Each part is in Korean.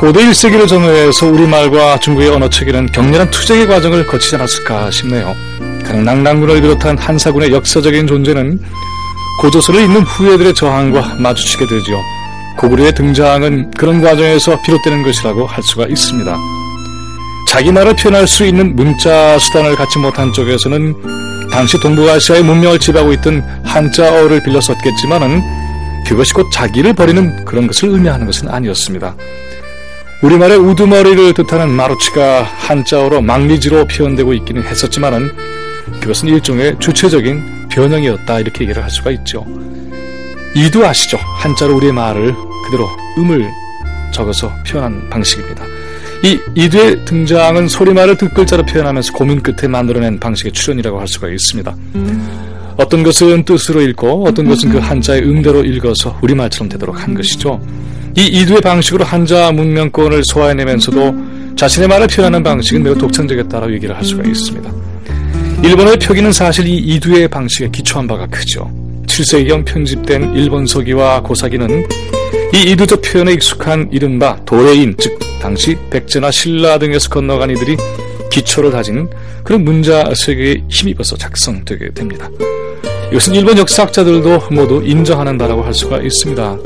고대 1세기를 전후해서 우리말과 중국의 언어 체계는 격렬한 투쟁의 과정을 거치지 않았을까 싶네요. 가령 낭랑군을 비롯한 한사군의 역사적인 존재는 고조선을 잇는 후예들의 저항과 마주치게 되지요. 고구려의 등장은 그런 과정에서 비롯되는 것이라고 할 수가 있습니다. 자기 말을 표현할 수 있는 문자 수단을 갖지 못한 쪽에서는 당시 동북아시아의 문명을 지배하고 있던 한자어를 빌려 썼겠지만은 그것이 곧 자기를 버리는 그런 것을 의미하는 것은 아니었습니다. 우리말의 우두머리를 뜻하는 마루치가 한자어로 망리지로 표현되고 있기는 했었지만은 그것은 일종의 주체적인 변형이었다 이렇게 얘기를 할 수가 있죠. 이두 아시죠? 한자로 우리의 말을 그대로 음을 적어서 표현한 방식입니다. 이 이두의 등장은 소리말을 듣글자로 표현하면서 고민 끝에 만들어낸 방식의 출현이라고 할 수가 있습니다. 어떤 것은 뜻으로 읽고 어떤 것은 그 한자의 음대로 읽어서 우리말처럼 되도록 한 것이죠. 이 이두의 방식으로 한자 문명권을 소화해내면서도 자신의 말을 표현하는 방식은 매우 독창적이었다라고 얘기를 할 수가 있습니다. 일본어의 표기는 사실 이 이두의 방식에 기초한 바가 크죠. 7세기경 편집된 일본 서기와 고사기는 이 이두적 표현에 익숙한 이른바 도레인, 즉 당시 백제나 신라 등에서 건너간 이들이 기초를 다진 그런 문자 세계에 힘입어서 작성되게 됩니다. 이것은 일본 역사학자들도 모두 인정하는 바라고 할 수가 있습니다.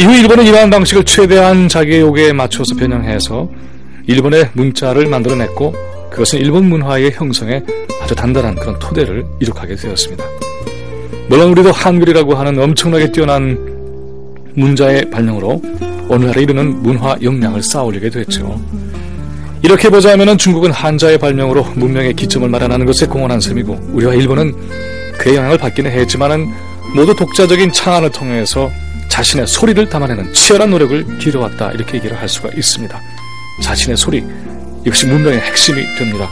이후 일본은 이러한 방식을 최대한 자기의 요구에 맞춰서 변형해서 일본의 문자를 만들어냈고 그것은 일본 문화의 형성에 아주 단단한 그런 토대를 이룩하게 되었습니다. 물론 우리도 한글이라고 하는 엄청나게 뛰어난 문자의 발명으로 오늘날에 이르는 문화 역량을 쌓아올리게 됐죠. 이렇게 보자면 중국은 한자의 발명으로 문명의 기점을 마련하는 것에 공헌한 셈이고 우리와 일본은 그의 영향을 받기는 했지만은 모두 독자적인 창안을 통해서 자신의 소리를 담아내는 치열한 노력을 기울여왔다 이렇게 얘기를 할 수가 있습니다. 자신의 소리 이것이 문명의 핵심이 됩니다.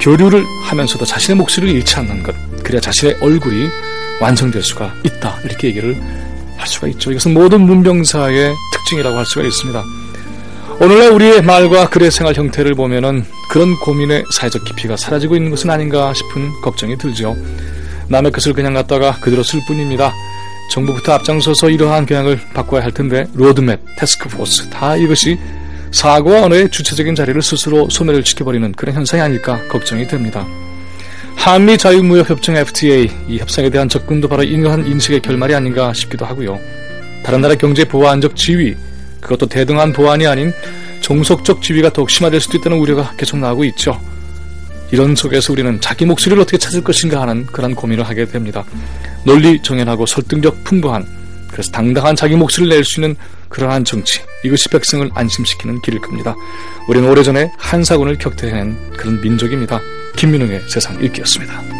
교류를 하면서도 자신의 목소리를 잃지 않는 것 그래야 자신의 얼굴이 완성될 수가 있다 이렇게 얘기를 할 수가 있죠. 이것은 모든 문명사의 특징이라고 할 수가 있습니다. 오늘날 우리의 말과 글의 생활 형태를 보면은 그런 고민의 사회적 깊이가 사라지고 있는 것은 아닌가 싶은 걱정이 들죠. 남의 것을 그냥 갖다가 그대로 쓸 뿐입니다. 정부부터 앞장서서 이러한 경향을 바꿔야 할 텐데 로드맵, 태스크포스 다 이것이 사고와 언어의 주체적인 자리를 스스로 소멸을 시켜버리는 그런 현상이 아닐까 걱정이 됩니다. 한미 자유무역협정 FTA 이 협상에 대한 접근도 바로 이러한 인식의 결말이 아닌가 싶기도 하고요. 다른 나라 경제 보완적 지위 그것도 대등한 보완이 아닌 종속적 지위가 더욱 심화될 수도 있다는 우려가 계속 나오고 있죠. 이런 속에서 우리는 자기 목소리를 어떻게 찾을 것인가 하는 그런 고민을 하게 됩니다. 논리 정연하고 설득력 풍부한 그래서 당당한 자기 목소리를 낼 수 있는 그러한 정치 이것이 백성을 안심시키는 길일 겁니다. 우리는 오래전에 한사군을 격퇴해낸 그런 민족입니다. 김민웅의 세상 읽기였습니다.